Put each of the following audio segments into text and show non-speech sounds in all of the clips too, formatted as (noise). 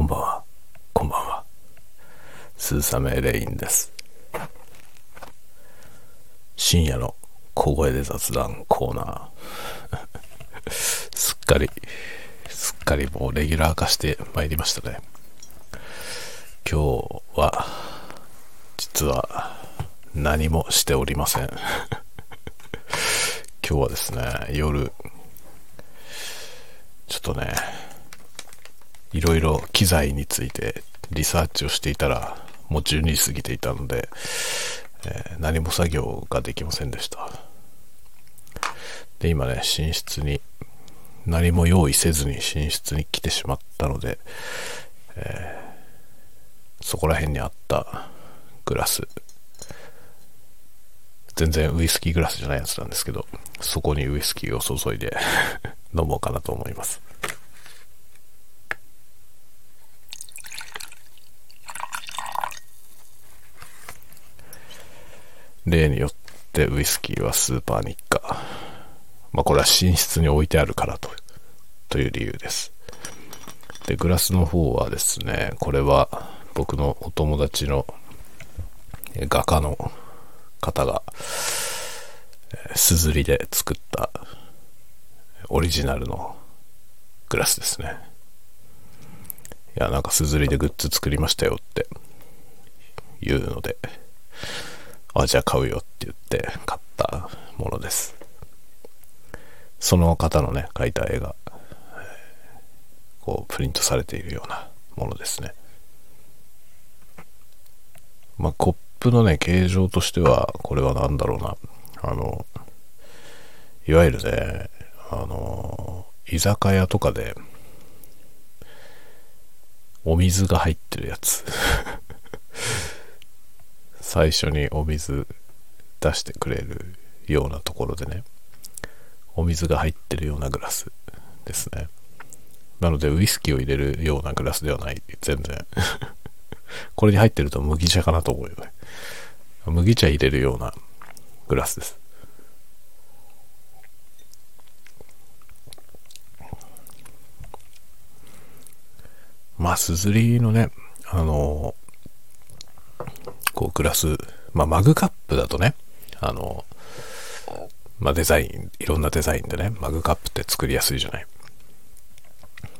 こんばんは。こんばんは。スーサメレインです。深夜の小声で雑談コーナー。(laughs) すっかり、すっかりもうレギュラー化してまいりましたね。今日は、実は何もしておりません。(laughs) 今日はですね、夜、ちょっとね、いろいろ機材についてリサーチをしていたら、もう12時過ぎていたので、えー何も作業ができませんでした。で、今ね、寝室に、何も用意せずに寝室に来てしまったので、えーそこら辺にあったグラス、全然ウイスキーグラスじゃないやつなんですけど、そこにウイスキーを注いで (laughs) 飲もうかなと思います。例によってウイスキーはスーパーニッカ。まあこれは寝室に置いてあるからとという理由です。で、グラスの方はですね、これは僕のお友達の画家の方が、すずりで作ったオリジナルのグラスですね。いや、なんかすずりでグッズ作りましたよって言うので、あ、じゃあ買うよって言って買ったものです。その方のね、描いた絵が、こう、プリントされているようなものですね。まあ、コップのね、形状としては、これは何だろうな。あの、いわゆるね、あの、居酒屋とかで、お水が入ってるやつ。最初にお水出してくれるようなところでね、お水が入ってるようなグラスですね。なので、ウイスキーを入れるようなグラスではない。全然。(laughs) これに入ってると麦茶かなと思うよね。麦茶入れるようなグラスです。まあ、すずりのね、あのこうグラス、まあ、マグカップだとね、あのまあ、デザイン、いろんなデザインでね、マグカップって作りやすいじゃない。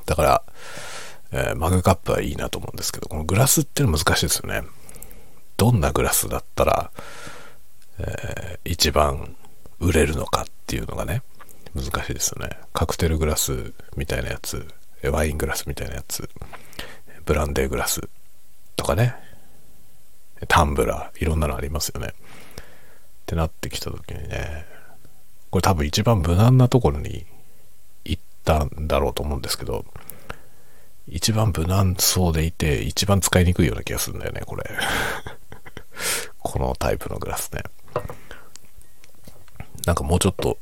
だから、えーマグカップはいいなと思うんですけど、このグラスっていうの難しいですよね。どんなグラスだったら、えー一番売れるのかっていうのがね、難しいですよね。カクテルグラスみたいなやつ、ワイングラスみたいなやつ、ブランデーグラスとかね、タンブラー、いろんなのありますよね。ってなってきた時にね、これ多分一番無難なところに行ったんだろうと思うんですけど、一番無難そうでいて、一番使いにくいような気がするんだよね、これ。(laughs) このタイプのグラスね。なんかもうちょっと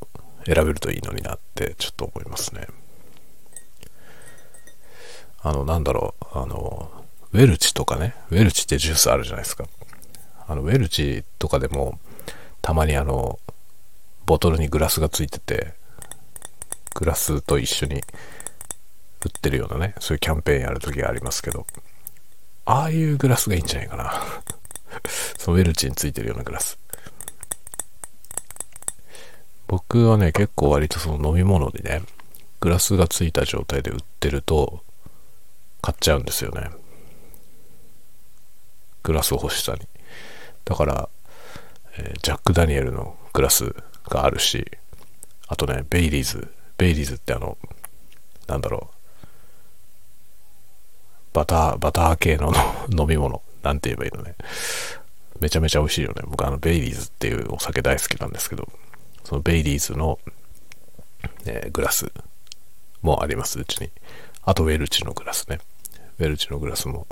選べるといいのになってちょっと思いますね。あの、なんだろう、あの、ウェルチとかね、ウェルチってジュースあるじゃないですか。あの、ウェルチとかでも、たまにあの、ボトルにグラスがついてて、グラスと一緒に売ってるようなね、そういうキャンペーンやるときがありますけど、ああいうグラスがいいんじゃないかな。(laughs) そのウェルチについてるようなグラス。僕はね、結構割とその飲み物でね、グラスがついた状態で売ってると、買っちゃうんですよね。グラスを欲しさに。だから、えージャック・ダニエルのグラスがあるし、あとね、ベイリーズ。ベイリーズってあの、なんだろう。バター、バター系の (laughs) 飲み物。なんて言えばいいのね。めちゃめちゃ美味しいよね。僕あの、ベイリーズっていうお酒大好きなんですけど、そのベイリーズの、えーグラスもあります、うちに。あと、ウェルチのグラスね。ウェルチのグラスも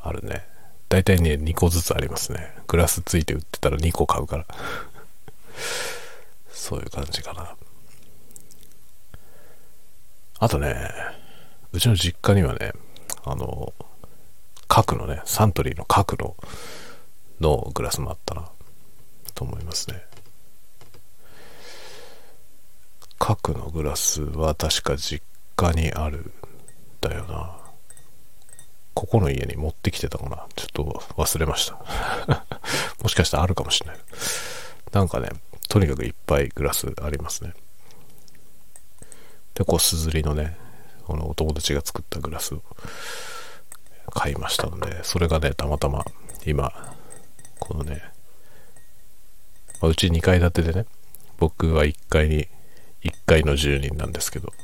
あるね。大体ね、2個ずつありますね。グラスついて売ってたら2個買うから。(laughs) そういう感じかな。あとね、うちの実家にはね、あの、角のね、サントリーの角ののグラスもあったな、と思いますね。角のグラスは確か実家にあるだよな。ここの家に持ってきてたかなちょっと忘れました。(laughs) もしかしたらあるかもしれない。なんかね、とにかくいっぱいグラスありますね。で、こう、すずりのね、このお友達が作ったグラスを買いましたので、それがね、たまたま今、このね、まあ、うち2階建てでね、僕は1階に、1階の住人なんですけど、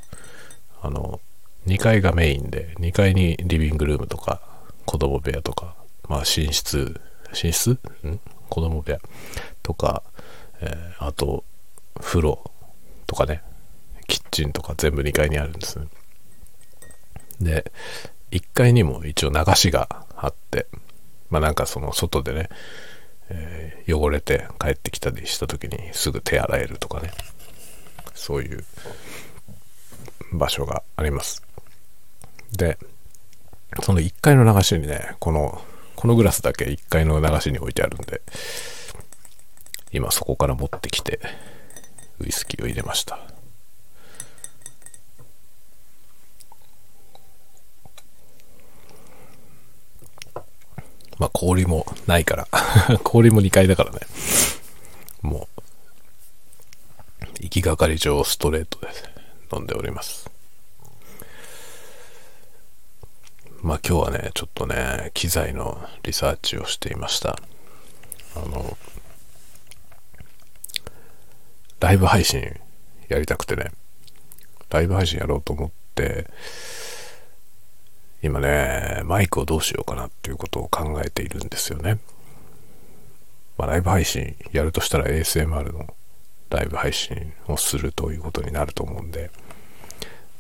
あの、2階がメインで、2階にリビングルームとか、子供部屋とか、まあ寝室、寝室？ん？子供部屋とか、えー、あと、風呂とかね、キッチンとか全部2階にあるんですね。で、1階にも一応流しがあって、まあなんかその外でね、えー、汚れて帰ってきたりした時にすぐ手洗えるとかね、そういう場所があります。で、その1階の流しにね、この、このグラスだけ1階の流しに置いてあるんで、今そこから持ってきて、ウイスキーを入れました。まあ氷もないから (laughs) 氷も2階だからね。もう、行きがかり上ストレートで飲んでおります。まあ今日はね、ちょっとね、機材のリサーチをしていました。あの、ライブ配信やりたくてね、ライブ配信やろうと思って、今ね、マイクをどうしようかなっていうことを考えているんですよね。まあ、ライブ配信やるとしたら ASMR のライブ配信をするということになると思うんで、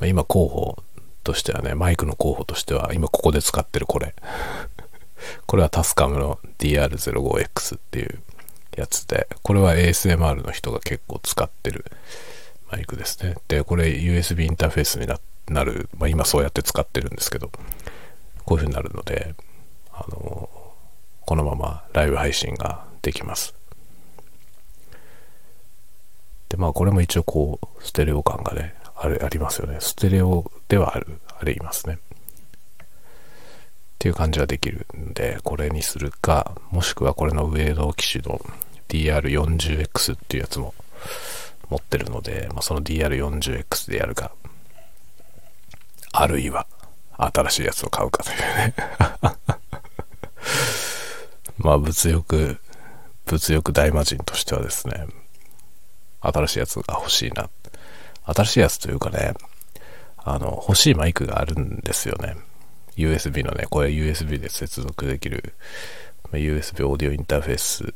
まあ、今候補としてはね、マイクの候補としては、今ここで使ってるこれ。(laughs) これはタスカムの DR05X っていうやつで、これは ASMR の人が結構使ってるマイクですね。で、これ USB インターフェースになる、まあ、今そうやって使ってるんですけど、こういう風になるので、あの、このままライブ配信ができます。で、まあこれも一応こう、ステレオ感がね、あれ、ありますよね。ステレオではある、ありますね。っていう感じはできるんで、これにするか、もしくはこれの上の機種の DR40X っていうやつも持ってるので、まあ、その DR40X でやるか、あるいは新しいやつを買うかというね (laughs) まあ物欲、物欲大魔人としてはですね、新しいやつが欲しいな。新しいやつというかね、あの、欲しいマイクがあるんですよね。USB のね、これ USB で接続できる、USB オーディオインターフェース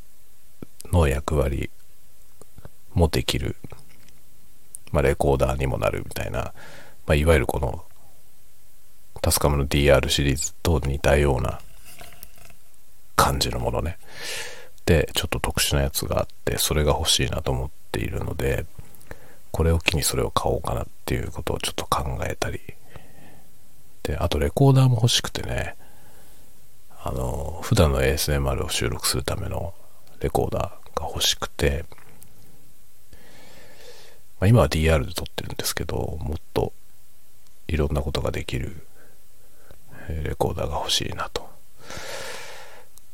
の役割もできる、まあ、レコーダーにもなるみたいな、まあ、いわゆるこのタスカムの DR シリーズと似たような感じのものね。で、ちょっと特殊なやつがあって、それが欲しいなと思っているので、これを機にそれを買おうかなっていうことをちょっと考えたり。で、あとレコーダーも欲しくてね、あの、普段の ASMR を収録するためのレコーダーが欲しくて、まあ、今は DR で撮ってるんですけど、もっといろんなことができるレコーダーが欲しいなと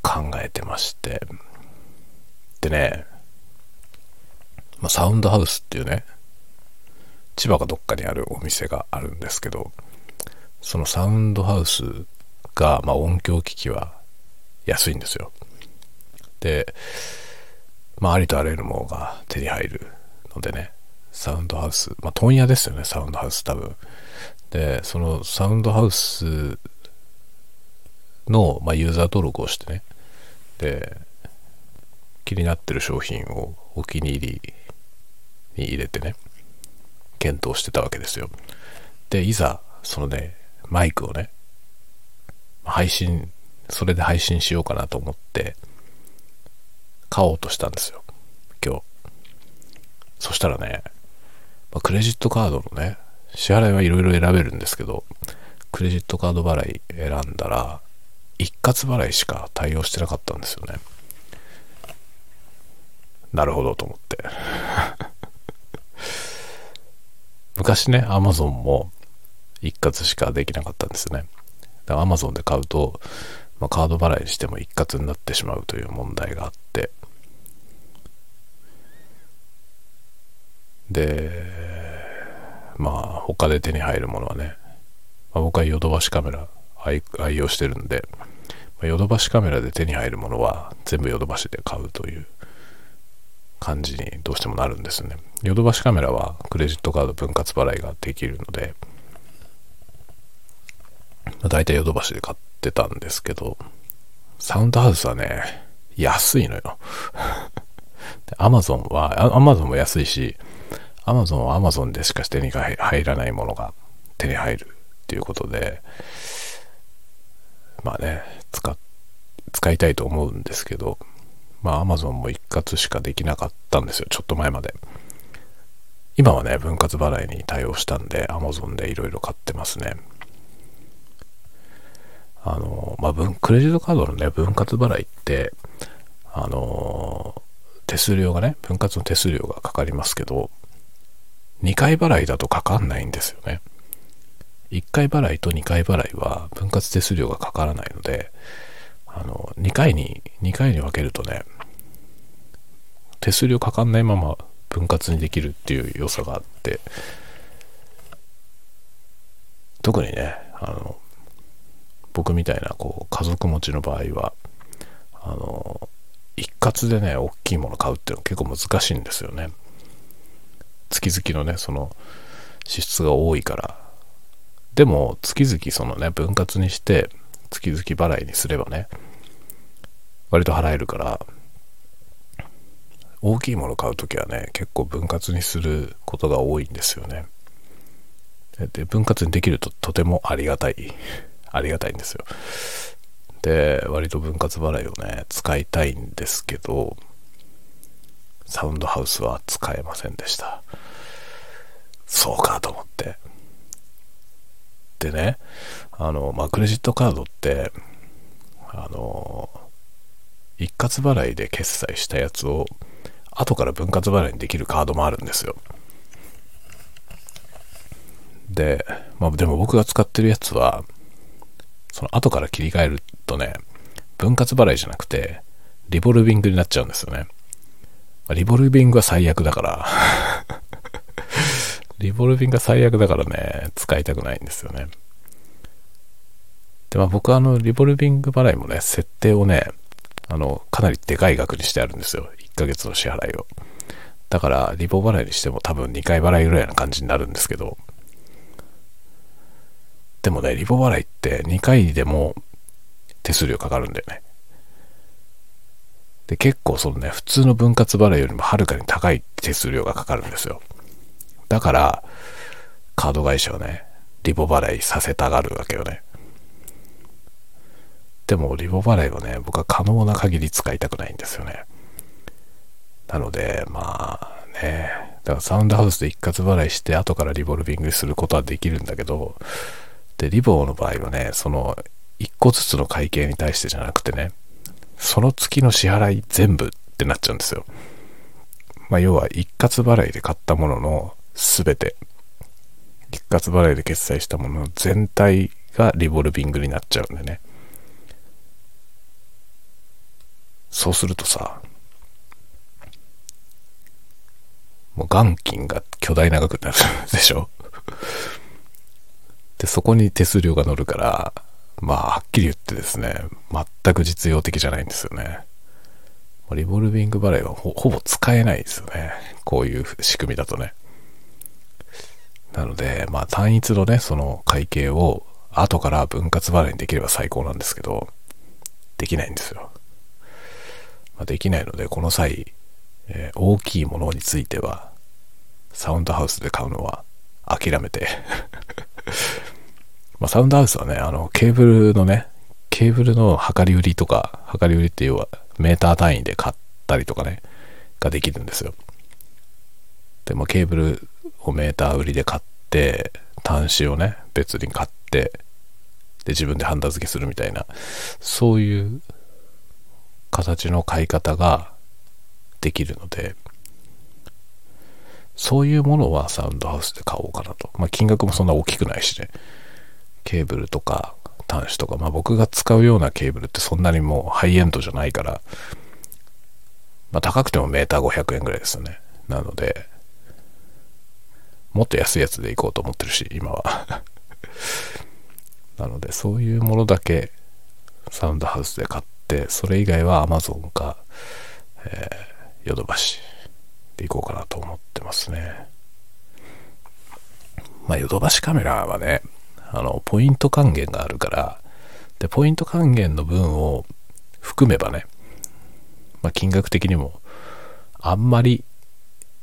考えてまして。でね、まあ、サウンドハウスっていうね、千葉かどっかにあるお店があるんですけど、そのサウンドハウスが、まあ、音響機器は安いんですよ。で、まあ、ありとあらゆるものが手に入るのでね、サウンドハウス、まあ、問屋ですよね、サウンドハウス多分。で、そのサウンドハウスの、まあ、ユーザー登録をしてね、で、気になってる商品をお気に入りに入れてね、検討してたわけですよ。で、いざ、そのね、マイクをね、配信、それで配信しようかなと思って、買おうとしたんですよ。今日。そしたらね、ま、クレジットカードのね、支払いはいろいろ選べるんですけど、クレジットカード払い選んだら、一括払いしか対応してなかったんですよね。なるほどと思って。昔ね、アマゾンも一括しかできなかったんですね。だから Amazon で買うと、まあ、カード払いにしても一括になってしまうという問題があってでまあ他で手に入るものはね、まあ、僕はヨドバシカメラ愛愛用してるんで、ヨドバシカメラで手に入るものは全部ヨドバシで買うという感じにどうしてもなるんですね。ヨドバシカメラはクレジットカード分割払いができるので、まあ、大体ヨドバシで買ってたんですけどサウンドハウスはね安いのよ。(laughs) アマゾンはアマゾンも安いしアマゾンはアマゾンでしか手に入らないものが手に入るっていうことでまあね使使いたいと思うんですけどまあアマゾンも一括しかできなかったんですよ。ちょっと前まで。今はね分割払いに対応したんでアマゾンでいろいろ買ってますね。あのまあクレジットカードのね分割払いってあの手数料がね分割の手数料がかかりますけど2回払いだとかかんないんですよね。1回払いと2回払いは分割手数料がかからないので、あの、2回に、2回に分けるとね、手数料かかんないまま分割にできるっていう良さがあって、特にね、あの、僕みたいなこう家族持ちの場合は、あの、一括でね、大きいもの買うっていうのは結構難しいんですよね。月々のね、その支出が多いから。でも、月々そのね、分割にして、月々払いにすればね、割と払えるから、大きいもの買うときはね、結構分割にすることが多いんですよね。で、分割にできるととてもありがたい。ありがたいんですよ。で、割と分割払いをね、使いたいんですけど、サウンドハウスは使えませんでした。そうかと思って。でね、あの、まあ、クレジットカードって、あの、一括払いで決済したやつを、後から分割払いにできるカードもあるんですよ。で、まあ、でも僕が使ってるやつは、その後から切り替えるとね、分割払いじゃなくて、リボルビングになっちゃうんですよね。まリボルビングは最悪だからリボルビングが最悪だからね、使いたくないんですよね。で、まあ僕はあの、リボルビング払いもね、設定をね、あの、かなりでかい額にしてあるんですよ。1ヶ月の支払いを。だから、リボ払いにしても多分2回払いぐらいな感じになるんですけど、でもね、リボ払いって2回でも手数料かかるんだよね。で、結構そのね、普通の分割払いよりもはるかに高い手数料がかかるんですよ。だから、カード会社はね、リボ払いさせたがるわけよね。でも、リボ払いはね、僕は可能な限り使いたくないんですよね。なので、まあね、だからサウンドハウスで一括払いして後からリボルビングすることはできるんだけど、で、リボの場合はね、その一個ずつの会計に対してじゃなくてね、その月の支払い全部ってなっちゃうんですよ。まあ、要は一括払いで買ったものの全て、一括払いで決済したものの全体がリボルビングになっちゃうんでね。そうするとさ、もう元金が巨大長くなるでしょで、そこに手数料が乗るから、まあ、はっきり言ってですね、全く実用的じゃないんですよね。リボルビング払いはほぼ使えないですよね。こういう仕組みだとね。なので、まあ単一のね、その会計を後から分割払いにできれば最高なんですけど、できないんですよ。まあ、できないので、この際、えー、大きいものについては、サウンドハウスで買うのは諦めて (laughs) まあ、サウンドハウスはね、あの、ケーブルのね、ケーブルの量り売りとか、量り売りっていうはメーター単位で買ったりとかね、ができるんですよ。で、まあ、ケーブルをメーター売りで買って、端子をね、別に買って、で、自分でハンダ付けするみたいな、そういう形の買い方ができるので、そういうものはサウンドハウスで買おうかなと。まあ、金額もそんな大きくないしね。ケーブルとか端子とか、まあ僕が使うようなケーブルってそんなにもうハイエンドじゃないから、まあ高くてもメーター500円ぐらいですよね。なので、もっと安いやつでいこうと思ってるし、今は (laughs) なので、そういうものだけサウンドハウスで買って、それ以外は Amazon か、え、ヨドバシでいこうかなと思ってますね。まあ、ヨドバシカメラはね、あの、ポイント還元があるから、で、ポイント還元の分を含めばね、まあ、金額的にも、あんまり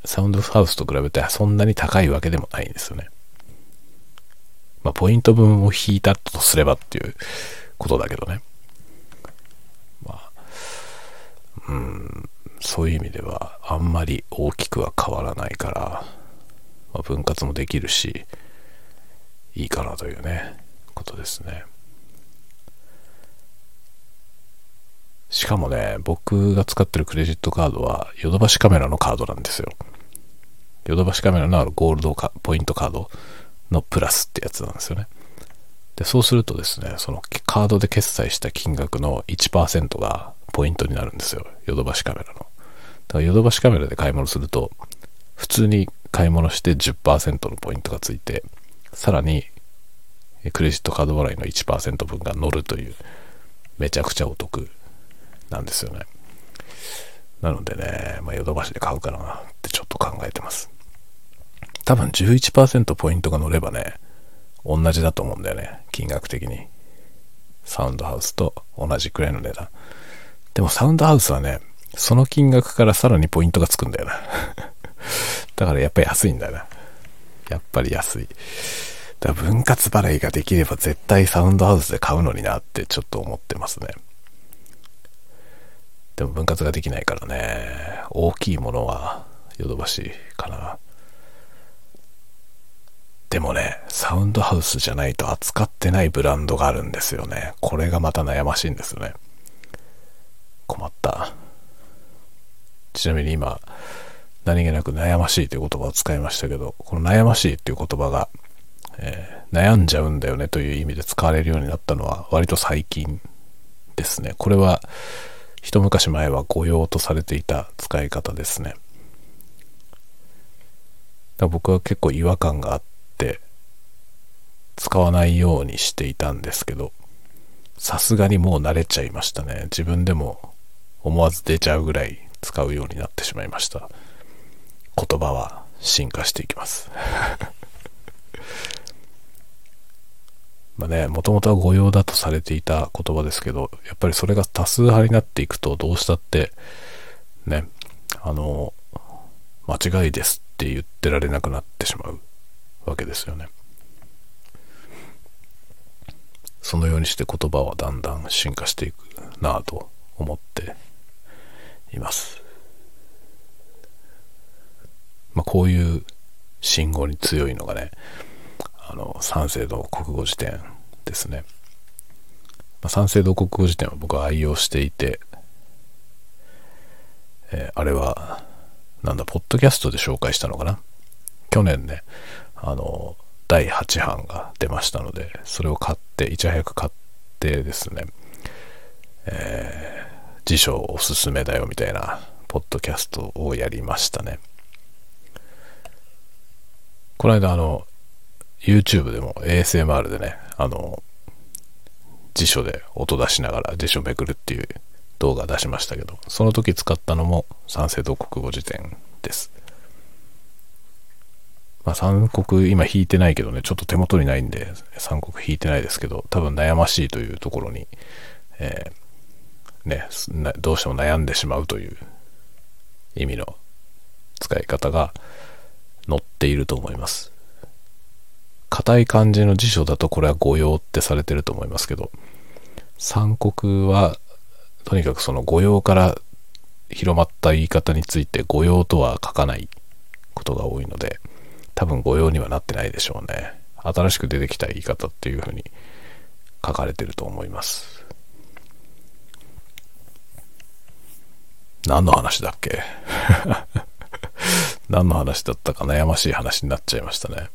サウンドハウスと比べてそんなに高いわけでもないんですよね。まあ、ポイント分を引いたとすればっていうことだけどね。まあ、うん、そういう意味ではあんまり大きくは変わらないから、まあ、分割もできるし、いいかなというね、ことですね。しかもね、僕が使ってるクレジットカードはヨドバシカメラのカードなんですよ。ヨドバシカメラのあるゴールドポイントカードのプラスってやつなんですよね。で、そうするとですね、そのカードで決済した金額の1%がポイントになるんですよ。ヨドバシカメラの。だからヨドバシカメラで買い物すると、普通に買い物して10%のポイントがついて、さらにクレジットカード払いの1%分が乗るという、めちゃくちゃお得なんですよね。なのでね、まあ、ヨドバシで買うかなってちょっと考えてます。多分11%ポイントが乗ればね、同じだと思うんだよね。金額的に。サウンドハウスと同じくらいの値段。でもサウンドハウスはね、その金額からさらにポイントがつくんだよな。(laughs) だからやっぱり安いんだよな。やっぱり安い。だから分割払いができれば絶対サウンドハウスで買うのになってちょっと思ってますね。でも分割ができないからね、大きいものはヨドバシかな。でもね、サウンドハウスじゃないと扱ってないブランドがあるんですよね。これがまた悩ましいんですよね。困った。ちなみに今、何気なく悩ましいという言葉を使いましたけど、この悩ましいっていう言葉が、えー、悩んじゃうんだよねという意味で使われるようになったのは割と最近ですね。これは一昔前は御用とされていた使い方ですね。だ僕は結構違和感があって使わないようにしていたんですけどさすがにもう慣れちゃいましたね。自分でも思わず出ちゃうぐらい使うようになってしまいました。言葉は進化していきます。まあね、もともとは御用だとされていた言葉ですけど、やっぱりそれが多数派になっていくと、どうしたって、ね、あの、間違いですって言ってられなくなってしまうわけですよね。そのようにして言葉はだんだん進化していくなぁと思っています。まあ、こういう信号に強いのがね、あの、三省堂国語辞典ですね。まあ、三省堂国語辞典は僕は愛用していて、えー、あれは、なんだ、ポッドキャストで紹介したのかな？去年ね、あの、第8版が出ましたので、それを買って、いち早く買ってですね、えー、辞書おすすめだよみたいな、ポッドキャストをやりましたね。この間、あの、YouTube でも ASMR でね、あの、辞書で音出しながら辞書めくるっていう動画出しましたけど、その時使ったのも三省堂国語辞典です。まあ三国今引いてないけどね、ちょっと手元にないんで三国引いてないですけど、多分悩ましいというところに、えー、ね、どうしても悩んでしまうという意味の使い方が載っていると思います。硬い感じの辞書だとこれは誤用ってされてると思いますけど、三国はとにかくその誤用から広まった言い方について誤用とは書かないことが多いので、多分誤用にはなってないでしょうね。新しく出てきた言い方っていうふうに書かれてると思います。何の話だっけ？(laughs) 何の話だったか悩ましい話になっちゃいましたね。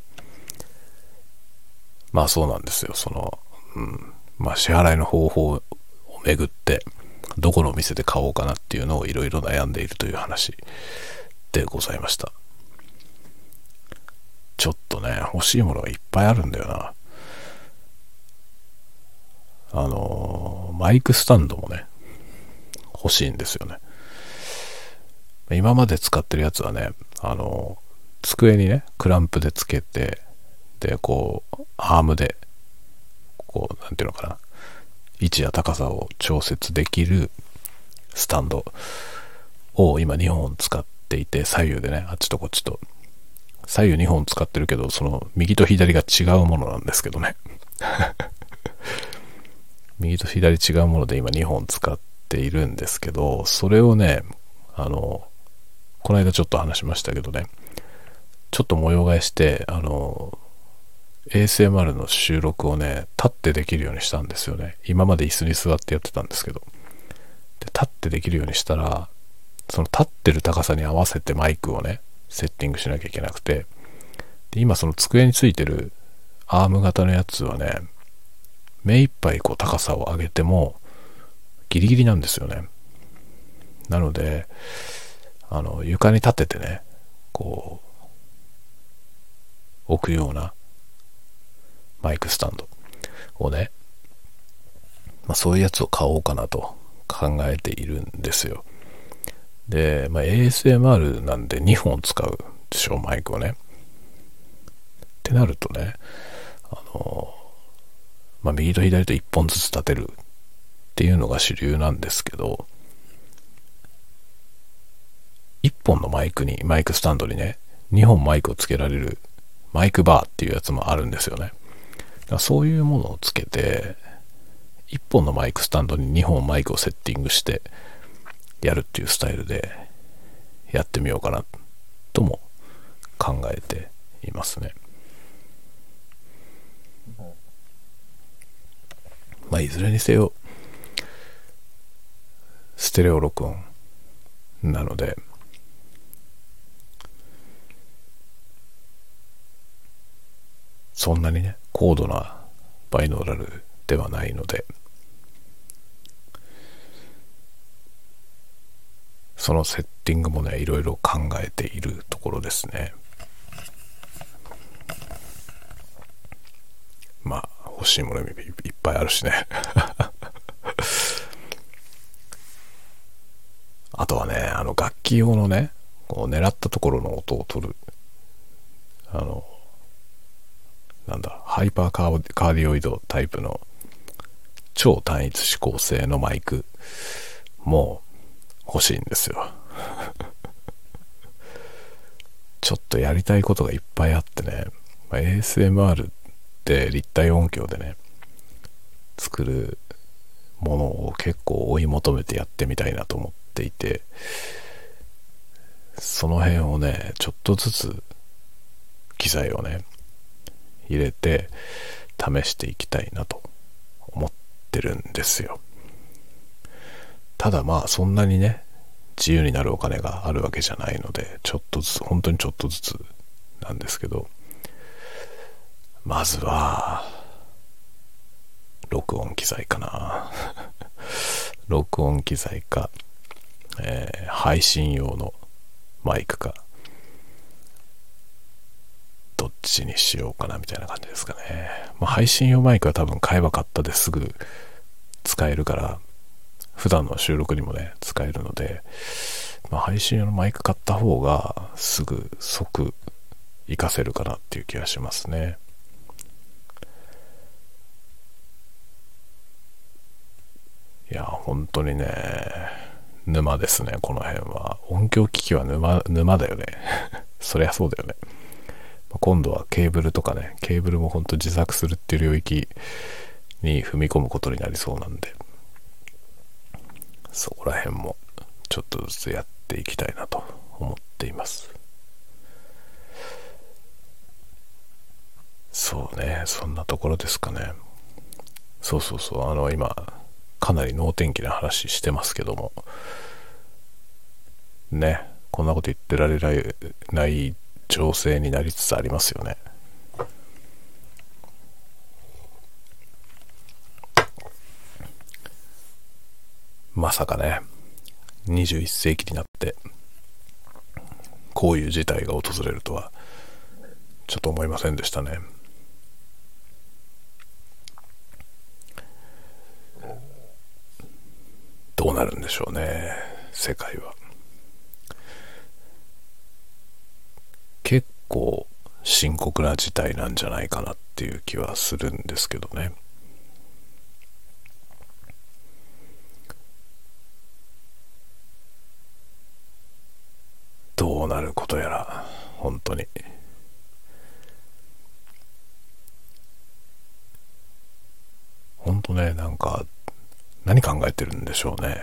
まあそうなんですよ。その、うん。まあ支払いの方法をめぐってどこのお店で買おうかなっていうのをいろいろ悩んでいるという話でございましたちょっとね欲しいものがいっぱいあるんだよなあのマイクスタンドもね欲しいんですよね今まで使ってるやつはねあの机にねクランプでつけてこうアームでこう何ていうのかな。位置や高さを調節できるスタンドを今2本使っていて左右でねあっちとこっちと。左右2本使ってるけどその右と左が違うものなんですけどね。(laughs) 右と左違うもので今2本使っているんですけどそれをねあのこの間ちょっと話しましたけどね。ちょっと模様替えしてあの ASMR の収録をね立ってできるようにしたんですよね。今まで椅子に座ってやってたんですけど。で立ってできるようにしたらその立ってる高さに合わせてマイクをねセッティングしなきゃいけなくて。で今その机についてるアーム型のやつはね目いっぱいこう高さを上げてもギリギリなんですよね。なのであの床に立ててねこう置くようなマイクスタンドをね、まあ、そういうやつを買おうかなと考えているんですよ。で、まあ、ASMR なんで2本使うでしょ、マイクをね。ってなるとね、あの、まあ、右と左と1本ずつ立てるっていうのが主流なんですけど、1本のマイクに、マイクスタンドにね、2本マイクをつけられるマイクバーっていうやつもあるんですよね。そういうものをつけて、1本のマイクスタンドに2本マイクをセッティングしてやるっていうスタイルでやってみようかなとも考えていますね。まあ、いずれにせよ、ステレオ録音なので、そんなにね、高度なバイノーラルではないので、そのセッティングもね、いろいろ考えているところですね。まあ、欲しいものいっぱいあるしね。(laughs) あとはね、あの楽器用のね、こう狙ったところの音を取る、あの、なんだ、ハイパーカーディオイドタイプの超単一指向性のマイクも欲しいんですよ。(laughs) ちょっとやりたいことがいっぱいあってね、まあ、ASMR って立体音響でね、作るものを結構追い求めてやってみたいなと思っていて、その辺をね、ちょっとずつ機材をね、入れて試していきたいなと思ってるんですよ。ただまあそんなにね、自由になるお金があるわけじゃないので、ちょっとずつ、本当にちょっとずつなんですけど、まずは、録音機材かな。(laughs) 録音機材か、えー、配信用のマイクか、どっちにしようかなみたいな感じですかね。まあ、配信用マイクは多分買えば買ったですぐ使えるから、普段の収録にもね、使えるので、まあ、配信用のマイク買った方がすぐ即活かせるかなっていう気がしますね。いや、本当にね、沼ですね、この辺は。音響機器は沼、沼だよね。(laughs) そりゃそうだよね。今度はケーブルとかね、ケーブルも本当自作するっていう領域に踏み込むことになりそうなんで、そこら辺もちょっとずつやっていきたいなと思っています。そうねそんなところですかね。そうそうそうあの今かなり能天気な話してますけども。ねこんなこと言ってられない情勢になりつつありますよねまさかね、21世紀になって、こういう事態が訪れるとは、ちょっと思いませんでしたね。どうなるんでしょうね、世界は。結構深刻な事態なんじゃないかなっていう気はするんですけどね。どうなることやら、本当に。本当ね、なんか、何考えてるんでしょうね。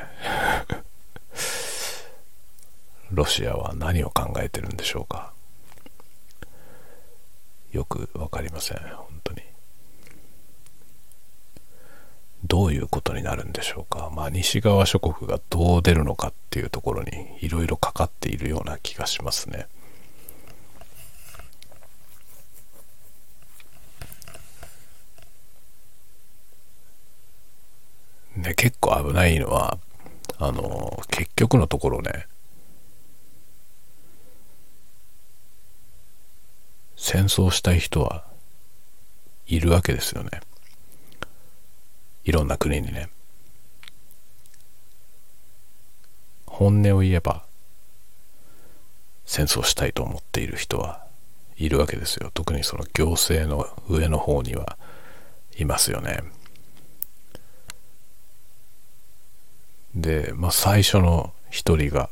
ロシアは何を考えてるんでしょうか。よくわかりません、本当に。どういうことになるんでしょうか。まあ、西側諸国がどう出るのかっていうところにいろいろかかっているような気がしますね。ね、結構危ないのは、あの、結局のところね、戦争したい人はいるわけですよね。いろんな国にね。本音を言えば、戦争したいと思っている人はいるわけですよ。特にその行政の上の方にはいますよね。で、まあ最初の一人が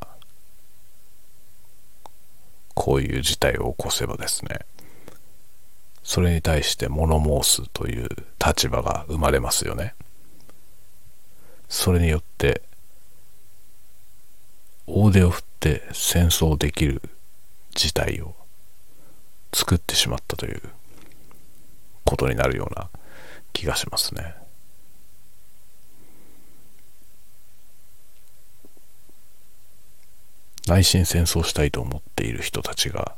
こういう事態を起こせばですね、それに対して物申すという立場が生まれますよね。それによって大手を振って戦争できる事態を作ってしまったということになるような気がしますね。内心戦争したいと思っている人たちが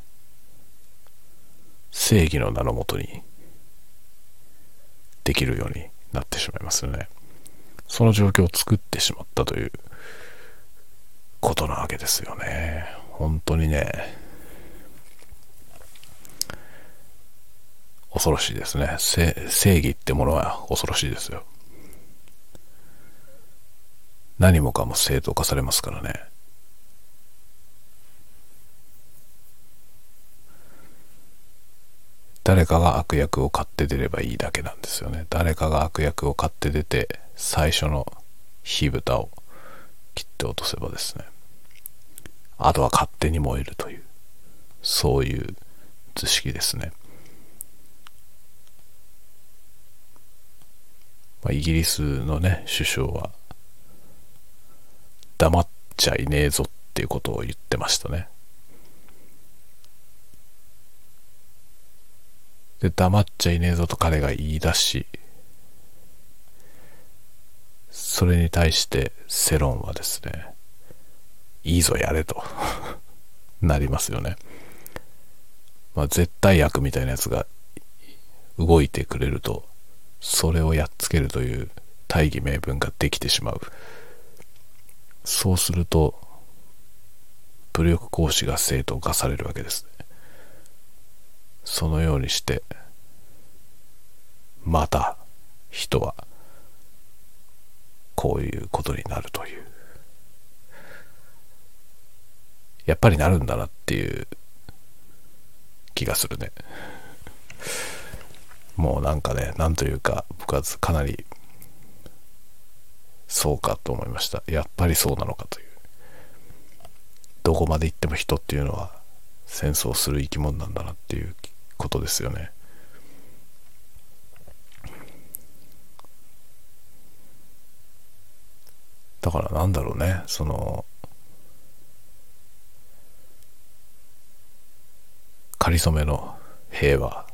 正義の名のもとにできるようになってしまいますよね。その状況を作ってしまったということなわけですよね。本当にね、恐ろしいですね。正義ってものは恐ろしいですよ。何もかも正当化されますからね。誰かが悪役を買って出ればいいだけなんですよね。誰かが悪役を買って出て、最初の火蓋を切って落とせばですね、あとは勝手に燃えるという、そういう図式ですね。まあ、イギリスのね、首相は、黙っちゃいねえぞっていうことを言ってましたね。で、黙っちゃいねえぞと彼が言い出し、それに対して世論はですね、いいぞやれと (laughs) なりますよね。まあ絶対悪みたいなやつが動いてくれると、それをやっつけるという大義名分ができてしまう。そうすると、武力行使が正当化されるわけです。そのようにしてまた人はこういうことになるという。やっぱりなるんだなっていう気がするね。もうなんかねなんというか僕はかなりそうかと思いました。やっぱりそうなのかという。どこまで行っても人っていうのは戦争する生き物なんだなっていうことですよね。だからなんだろうね、その、かりそめの平和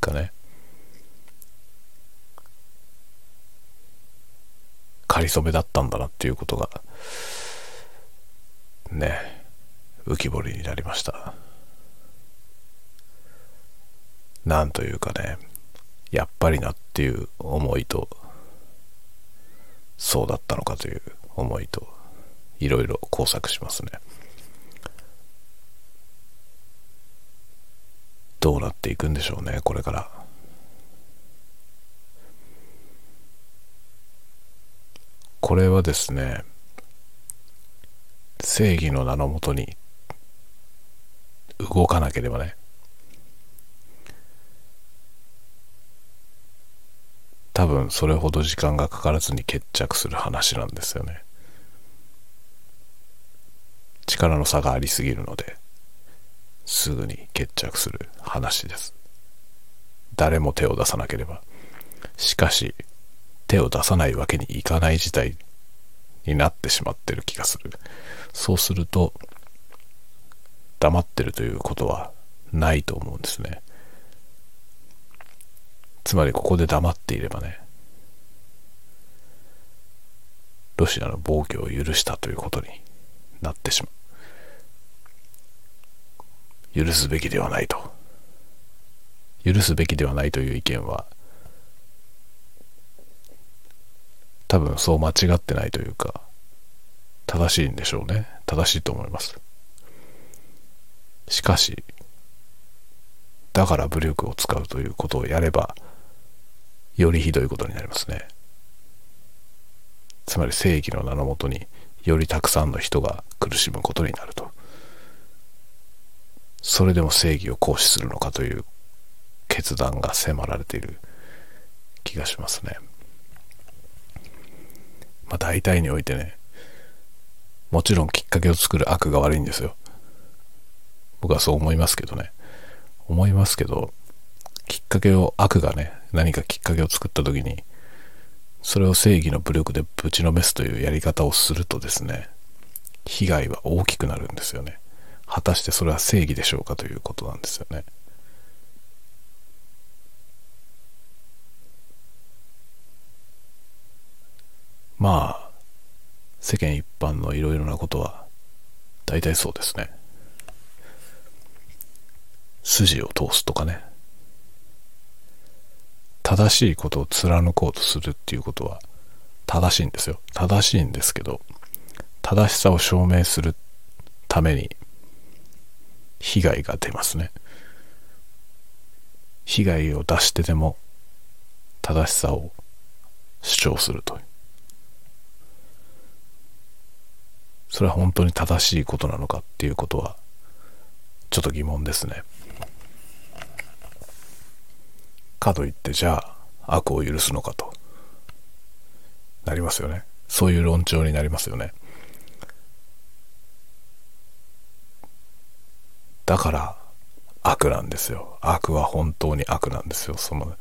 がね、かりそめだったんだなっていうことが、ね、浮き彫りになりました。なんというかね、やっぱりなっていう思いと、そうだったのかという思いといろいろ工作しますね。どうなっていくんでしょうねこれから。これはですね正義の名のもとに動かなければね多分それほど時間がかからずに決着する話なんですよね。力の差がありすぎるのですぐに決着する話です。誰も手を出さなければ。しかし手を出さないわけにいかない事態になってしまってる気がする。そうすると黙ってるということはないと思うんですね。つまりここで黙っていればねロシアの暴挙を許したということになってしまう。許すべきではないと。許すべきではないという意見は多分そう間違ってないというか正しいんでしょうね。正しいと思います。しかしだから武力を使うということをやればよりひどいことになりますね。つまり正義の名のもとによりたくさんの人が苦しむことになると。それでも正義を行使するのかという決断が迫られている気がしますね。まあ大体においてねもちろんきっかけを作る悪が悪いんですよ。僕はそう思いますけどね。思いますけどきっかけを悪がね何かきっかけを作った時にそれを正義の武力でぶちのめすというやり方をするとですね被害は大きくなるんですよね。果たしてそれは正義でしょうかということなんですよね。まあ世間一般のいろいろなことは大体そうですね。筋を通すとかね。正しいことを貫こうとするっていうことは正しいんですよ。正しいんですけど正しさを証明するために被害が出ますね。被害を出してでも正しさを主張するとそれは本当に正しいことなのかっていうことはちょっと疑問ですね。かといってじゃあ悪を許すのかと。なりますよね。そういう論調になりますよね。だから悪なんですよ。悪は本当に悪なんですよ。その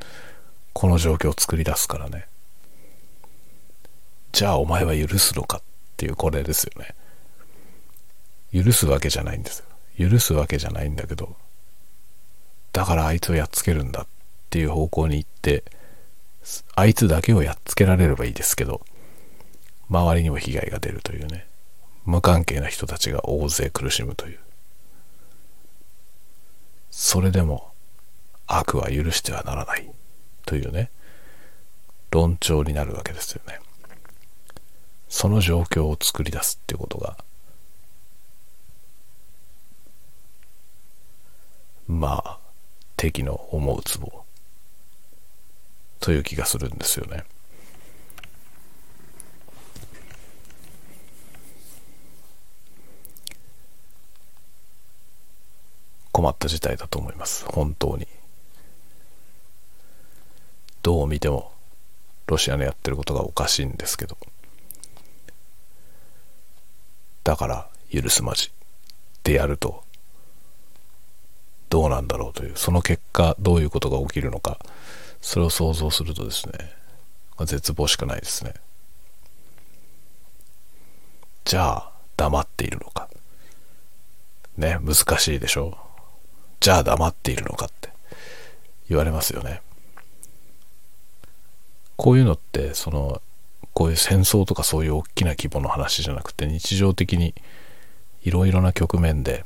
この状況を作り出すからね。じゃあお前は許すのかっていうこれですよね。許すわけじゃないんですよ。許すわけじゃないんだけど、だからあいつをやっつけるんだ。っていう方向に行って、あいつだけをやっつけられればいいですけど、周りにも被害が出るというね、無関係な人たちが大勢苦しむという。それでも悪は許してはならないというね、論調になるわけですよね。その状況を作り出すっていうことがまあ敵の思うツボという気がするんですよね。困った事態だと思います。本当に。どう見てもロシアのやってることがおかしいんですけど。だから許すまじ。でやるとどうなんだろうという、その結果どういうことが起きるのか、それを想像するとですね、まあ、絶望しかないですね。じゃあ、黙っているのか。ね、難しいでしょじゃあ黙っているのかって言われますよね。こういうのって、その、こういう戦争とかそういう大きな規模の話じゃなくて、日常的にいろいろな局面で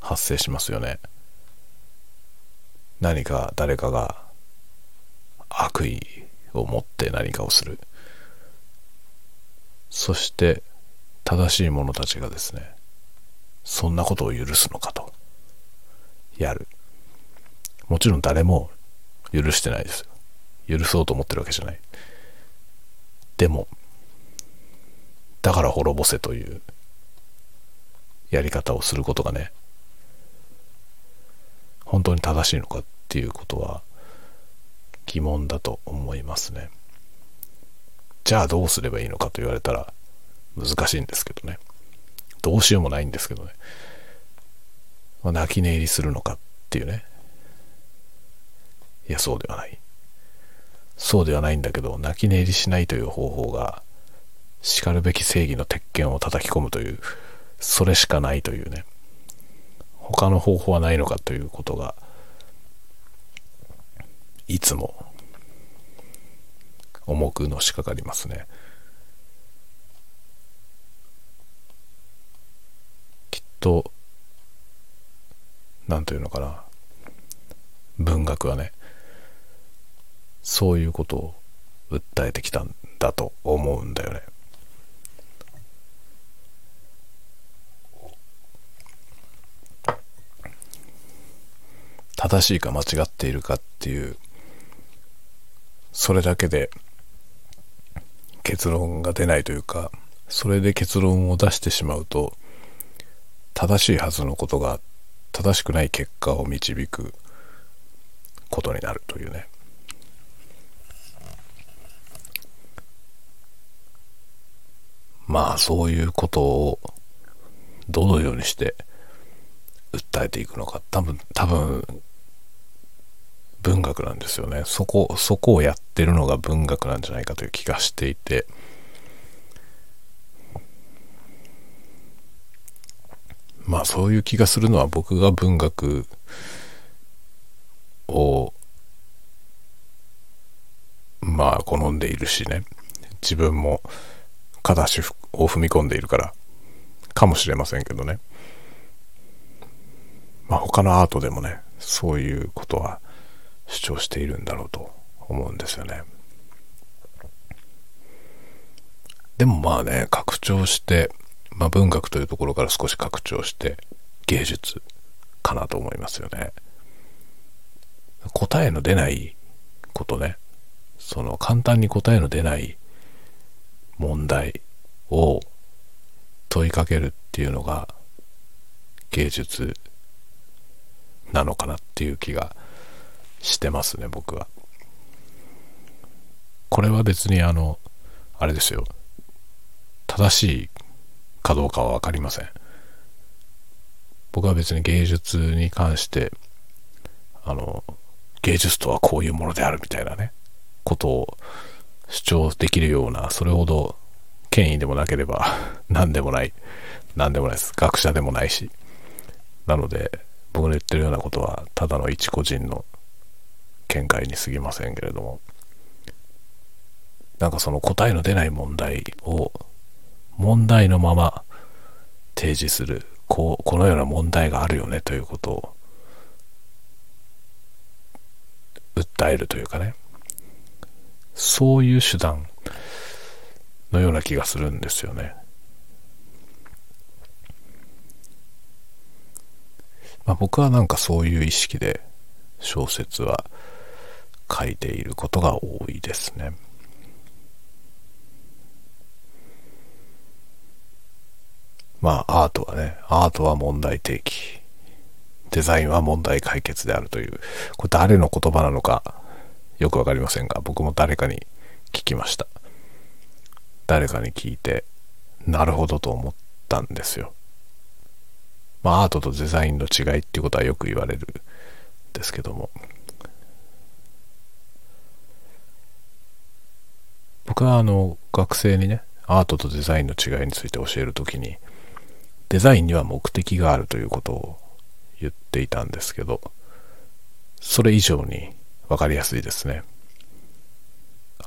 発生しますよね。何か誰かが悪意を持って何かをする。そして正しい者たちがですねそんなことを許すのかと。やる。もちろん誰も許してないです。許そうと思ってるわけじゃない。でもだから滅ぼせというやり方をすることがね本当に正しいのかっていうことは疑問だと思いますね。じゃあどうすればいいのかと言われたら難しいんですけどね。どうしようもないんですけどね、まあ、泣き寝入りするのかっていうね。いやそうではない。そうではないんだけど泣き寝入りしないという方法がしかるべき正義の鉄拳を叩き込むというそれしかないというね。他の方法はないのかということがいつも。重くのしかかりますね。きっと何というのかな。文学はねそういうことを訴えてきたんだと思うんだよね。正しいか間違っているかっていうそれだけで結論が出ないというかそれで結論を出してしまうと正しいはずのことが正しくない結果を導くことになるというね。まあそういうことをどのようにして訴えていくのか多分多分文学なんですよね。そこそこをやってるのが文学なんじゃないかという気がしていて。まあそういう気がするのは僕が文学をまあ好んでいるしね。自分も片足を踏み込んでいるからかもしれませんけどね。まあ他のアートでもねそういうことは主張しているんだろうと思うんですよね。でもまあね、拡張して、まあ文学というところから少し拡張して芸術かなと思いますよね。答えの出ないことね、その簡単に答えの出ない問題を問いかけるっていうのが芸術なのかなっていう気がしてますね僕は。これは別にあのあれですよ。正しいかどうかは分かりません。僕は別に芸術に関してあの芸術とはこういうものであるみたいなねことを主張できるようなそれほど権威でもなければ (laughs) 何でもない何でもないです。学者でもないし。なので僕の言ってるようなことはただの一個人の見解に過ぎませんけれどもなんかその答えの出ない問題を問題のまま提示するこうこのような問題があるよねということを訴えるというかねそういう手段のような気がするんですよね。まあ、僕はなんかそういう意識で小説は書いていることが多いですね。まあアートはね、アートは問題提起、デザインは問題解決であるという、これ誰の言葉なのかよくわかりませんが、僕も誰かに聞きました。誰かに聞いて、なるほどと思ったんですよ。まあアートとデザインの違いっていうことはよく言われるんですけども、僕はあの学生にねアートとデザインの違いについて教える時にデザインには目的があるということを言っていたんですけどそれ以上に分かりやすいですね。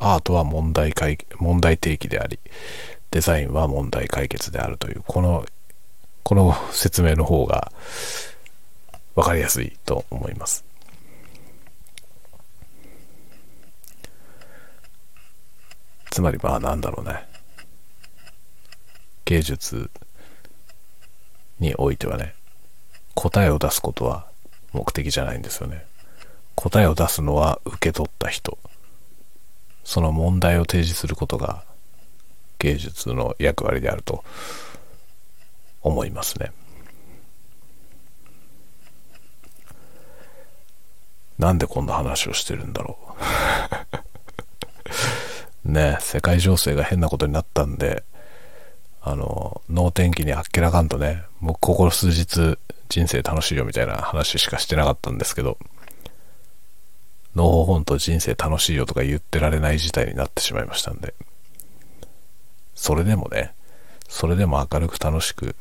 アートは問題解問題提起でありデザインは問題解決であるというこのこの説明の方が分かりやすいと思います。つまりまあなんだろうね。芸術においてはね答えを出すことは目的じゃないんですよね。答えを出すのは受け取った人。その問題を提示することが芸術の役割であると思いますね。なんでこんな話をしてるんだろう。ね世界情勢が変なことになったんであの能天気にあっけらかんとね僕ここ数日人生楽しいよみたいな話しかしてなかったんですけどのほほんと人生楽しいよとか言ってられない事態になってしまいましたんでそれでもねそれでも明るく楽しく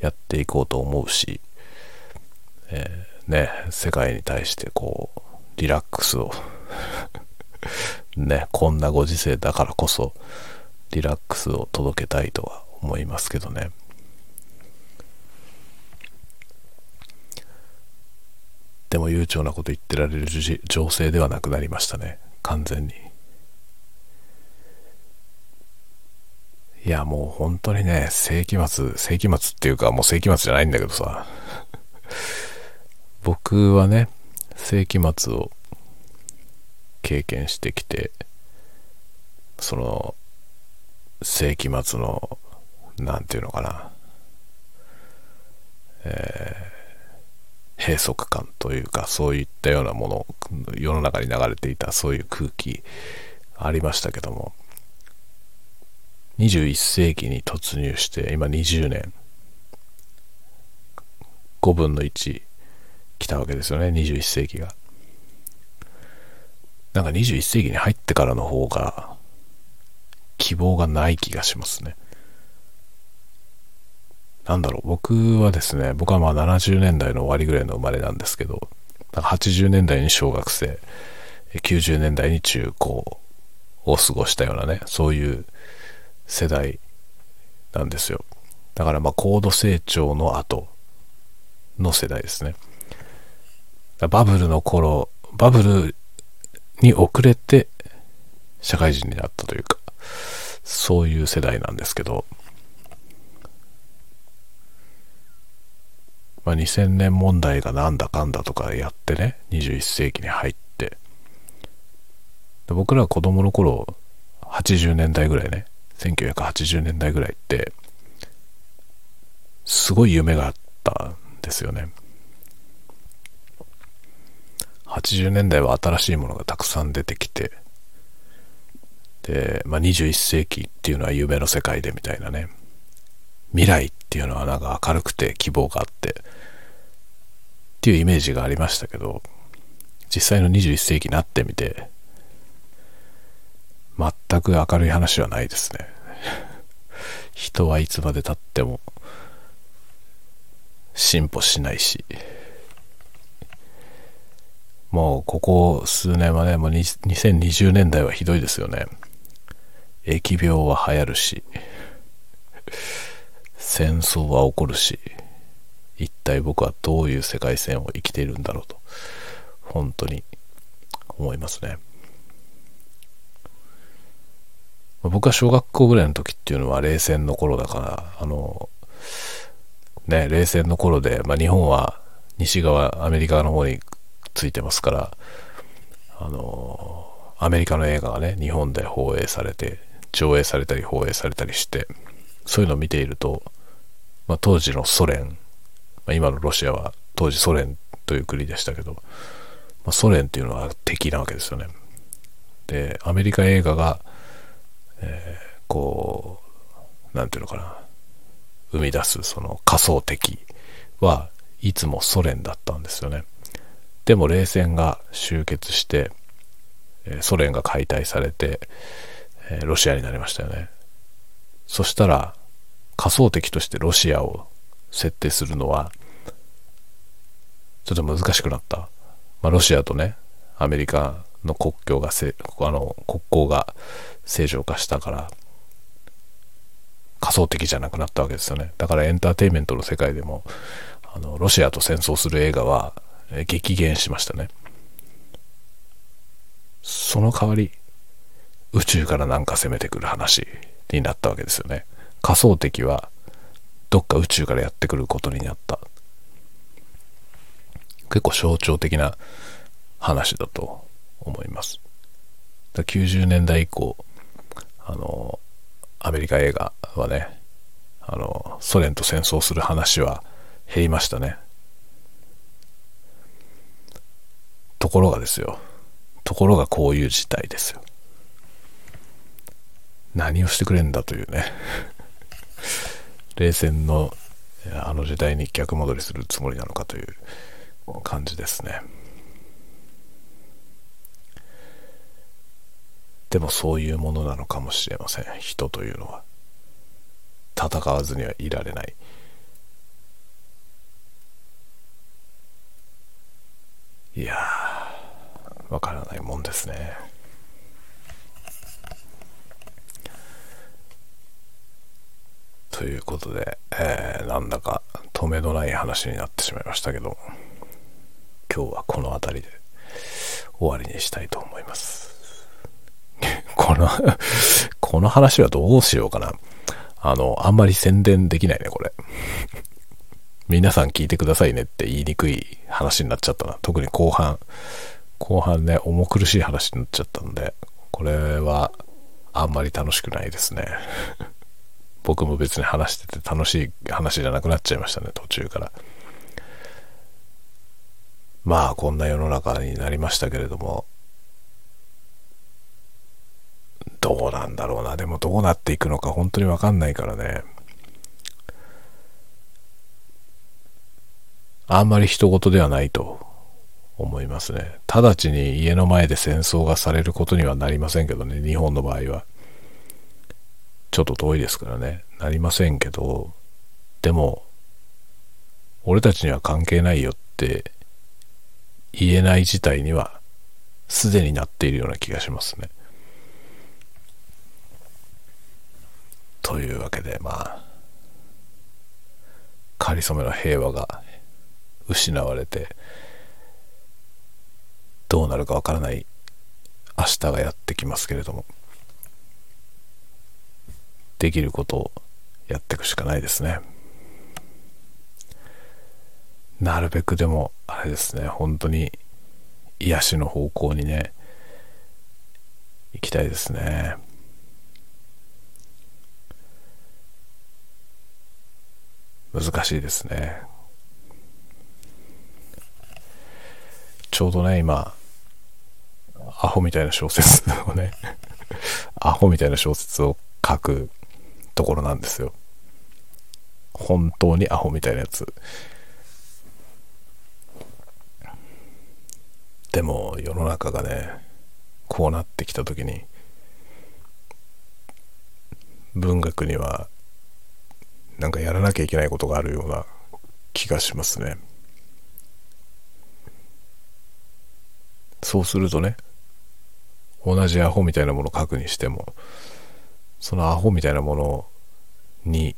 やっていこうと思うし、えー、ね世界に対してこうリラックスを (laughs) ねこんなご時世だからこそリラックスを届けたいとは思いますけどね。でも悠長なこと言ってられる情勢ではなくなりましたね。完全に。いやもう本当にね世紀末世紀末っていうかもう世紀末じゃないんだけどさ。僕はね世紀末を経験してきてその世紀末の何て言うのかな。え閉塞感というかそういったようなもの世の中に流れていたそういう空気ありましたけども21世紀に突入して今20年5分の1来たわけですよね21世紀が。なんか21世紀に入ってからの方が希望がない気がしますねなんだろう、僕はですね、僕はまあ70年代の終わりぐらいの生まれなんですけど、なんか80年代に小学生、90年代に中高を過ごしたようなね、そういう世代なんですよ。だからまあ高度成長の後の世代ですね。バブルの頃、バブルに遅れて社会人になったというか、そういう世代なんですけど、まあ、2000年問題がなんだかんだとかやってね21世紀に入って。で僕らは子供の頃80年代ぐらいね1980年代ぐらいってすごい夢があったんですよね。80年代は新しいものがたくさん出てきてで、まあ、21世紀っていうのは夢の世界でみたいなね。未来っていうのはなんか明るくて希望があってっていうイメージがありましたけど実際の21世紀になってみて全く明るい話はないですね。人はいつまでたっても進歩しないし。もうここ数年はねもう2020年代はひどいですよね。疫病は流行るし戦争は起こるし一体僕はどういう世界線を生きているんだろうと本当に思いますね。僕は小学校ぐらいの時っていうのは冷戦の頃だからあのね冷戦の頃で、まあ、日本は西側アメリカの方についてますからあのアメリカの映画がね日本で放映されて上映されたり放映されたりしてそういうのを見ているとまあ、当時のソ連、まあ、今のロシアは当時ソ連という国でしたけど、まあ、ソ連っていうのは敵なわけですよね。で、アメリカ映画が、えー、こう、なんていうのかな、生み出すその仮想敵はいつもソ連だったんですよね。でも冷戦が終結して、ソ連が解体されて、ロシアになりましたよね。そしたら、仮想敵としてロシアを設定するのは、ちょっと難しくなった。まあ、ロシアとね、アメリカの国境がせ、あの、国交が正常化したから、仮想敵じゃなくなったわけですよね。だからエンターテインメントの世界でも、あの、ロシアと戦争する映画は激減しましたね。その代わり、宇宙からなんか攻めてくる話になったわけですよね。仮想敵はどっか宇宙からやってくることになった結構象徴的な話だと思います90年代以降あのアメリカ映画はねあのソ連と戦争する話は減りましたねところがですよ。ところがこういう事態ですよ。何をしてくれんだというね。冷戦のあの時代に逆戻りするつもりなのかという感じですね。でもそういうものなのかもしれません。人というのは戦わずにはいられない。いやわからないもんですね。ということで、えー、なんだか止めのない話になってしまいましたけど今日はこの辺りで終わりにしたいと思います。(laughs) このこの話はどうしようかな。あのあんまり宣伝できないねこれ。皆さん聞いてくださいねって言いにくい話になっちゃったな。特に後半。後半ね、重苦しい話になっちゃったんで、これはあんまり楽しくないですね。(laughs) 僕も別に話してて楽しい話じゃなくなっちゃいましたね、途中から。まあ、こんな世の中になりましたけれども、どうなんだろうな。でもどうなっていくのか本当にわかんないからね。あんまり人事ではないと思いますね。直ちに家の前で戦争がされることにはなりませんけどね、日本の場合は。ちょっと遠いですからね、なりませんけど、でも、俺たちには関係ないよって言えない事態にはすでになっているような気がしますね。というわけで、まあ、かりそめの平和が失われてどうなるかわからない明日がやってきますけれどもできることをやっていくしかないですね。なるべくでもあれですね本当に癒しの方向にね行きたいですね。難しいですね。ちょうどね、今、アホみたいな小説をね (laughs) アホみたいな小説を書くところなんですよ。本当にアホみたいなやつ。でも世の中がね、こうなってきた時に、文学にはなんかやらなきゃいけないことがあるような気がしますね。そうするとね同じアホみたいなものを書くにしてもそのアホみたいなものに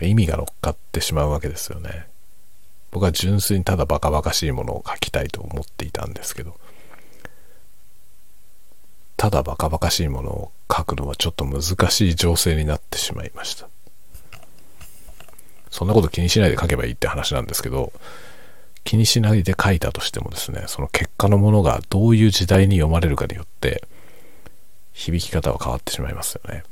意味が乗っかってしまうわけですよね。僕は純粋にただバカバカしいものを書きたいと思っていたんですけどただバカバカしいものを書くのはちょっと難しい情勢になってしまいました。そんなこと気にしないで書けばいいって話なんですけど気にしないで書いたとしてもですね、その結果のものがどういう時代に読まれるかによって、響き方は変わってしまいますよね。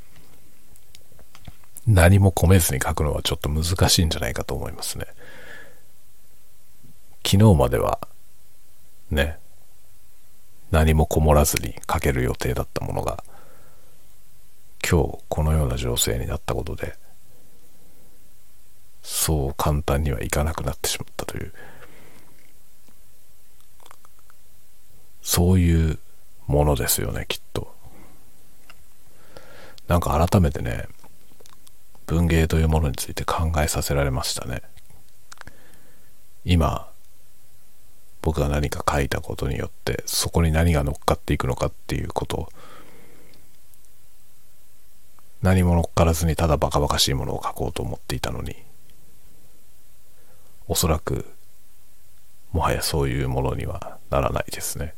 何も込めずに書くのはちょっと難しいんじゃないかと思いますね。昨日までは、ね、何もこもらずに書ける予定だったものが、今日このような情勢になったことで、そう簡単にはいかなくなってしまったという、そういうものですよねきっと。なんか改めてね文芸というものについて考えさせられましたね。今僕が何か書いたことによってそこに何が乗っかっていくのかっていうこと。何も乗っからずにただバカバカしいものを書こうと思っていたのに。おそらくもはやそういうものにはならないですね。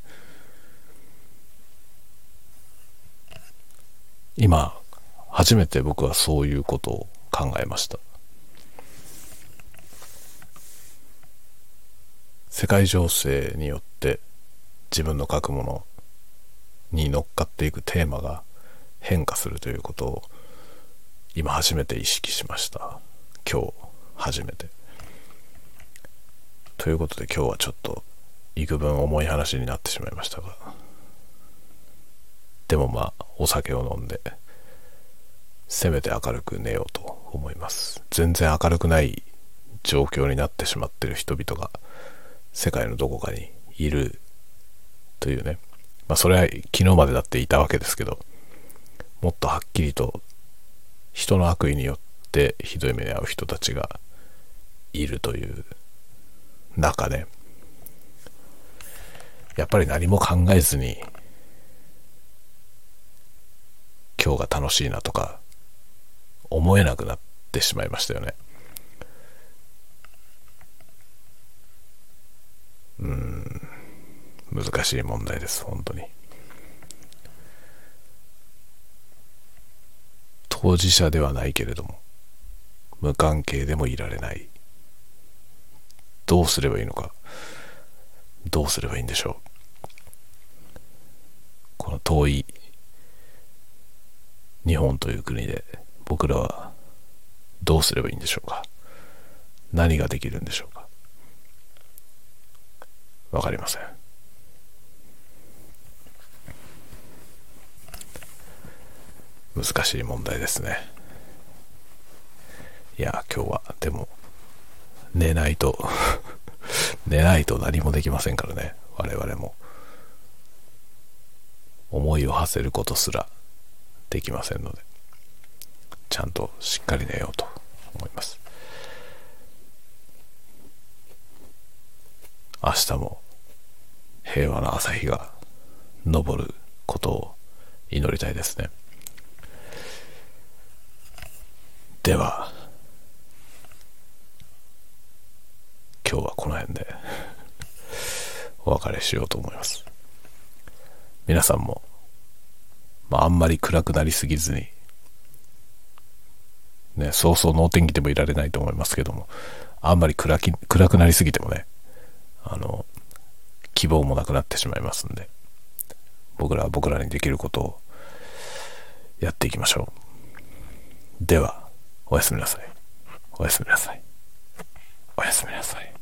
今初めて僕はそういうことを考えました。世界情勢によって自分の書くものに乗っかっていくテーマが変化するということを今初めて意識しました。今日初めて。ということで今日はちょっと幾分重い話になってしまいましたが。でもまあお酒を飲んでせめて明るく寝ようと思います。全然明るくない状況になってしまってる人々が世界のどこかにいるというね。まあそれは昨日までだっていたわけですけどもっとはっきりと人の悪意によってひどい目に遭う人たちがいるという中で、やっぱり何も考えずに今日が楽しいなとか思えなくなってしまいましたよね。うん。難しい問題です本当に。当事者ではないけれども無関係でもいられない。どうすればいいのかどうすればいいんでしょう。この遠い日本という国で僕らはどうすればいいんでしょうか？何ができるんでしょうか？わかりません。難しい問題ですね。いや今日はでも寝ないと (laughs) 寝ないと何もできませんからね。我々も。思いを馳せることすらできませんのでちゃんとしっかり寝ようと思います。明日も平和な朝日が昇ることを祈りたいですね。では今日はこの辺でお別れしようと思います。皆さんも、まあ、あんまり暗くなりすぎずにね、そうそう能天気でもいられないと思いますけども、あんまり暗き暗くなりすぎてもね、あの、希望もなくなってしまいますんで、僕らは僕らにできることをやっていきましょう。では、おやすみなさい。おやすみなさい。おやすみなさい。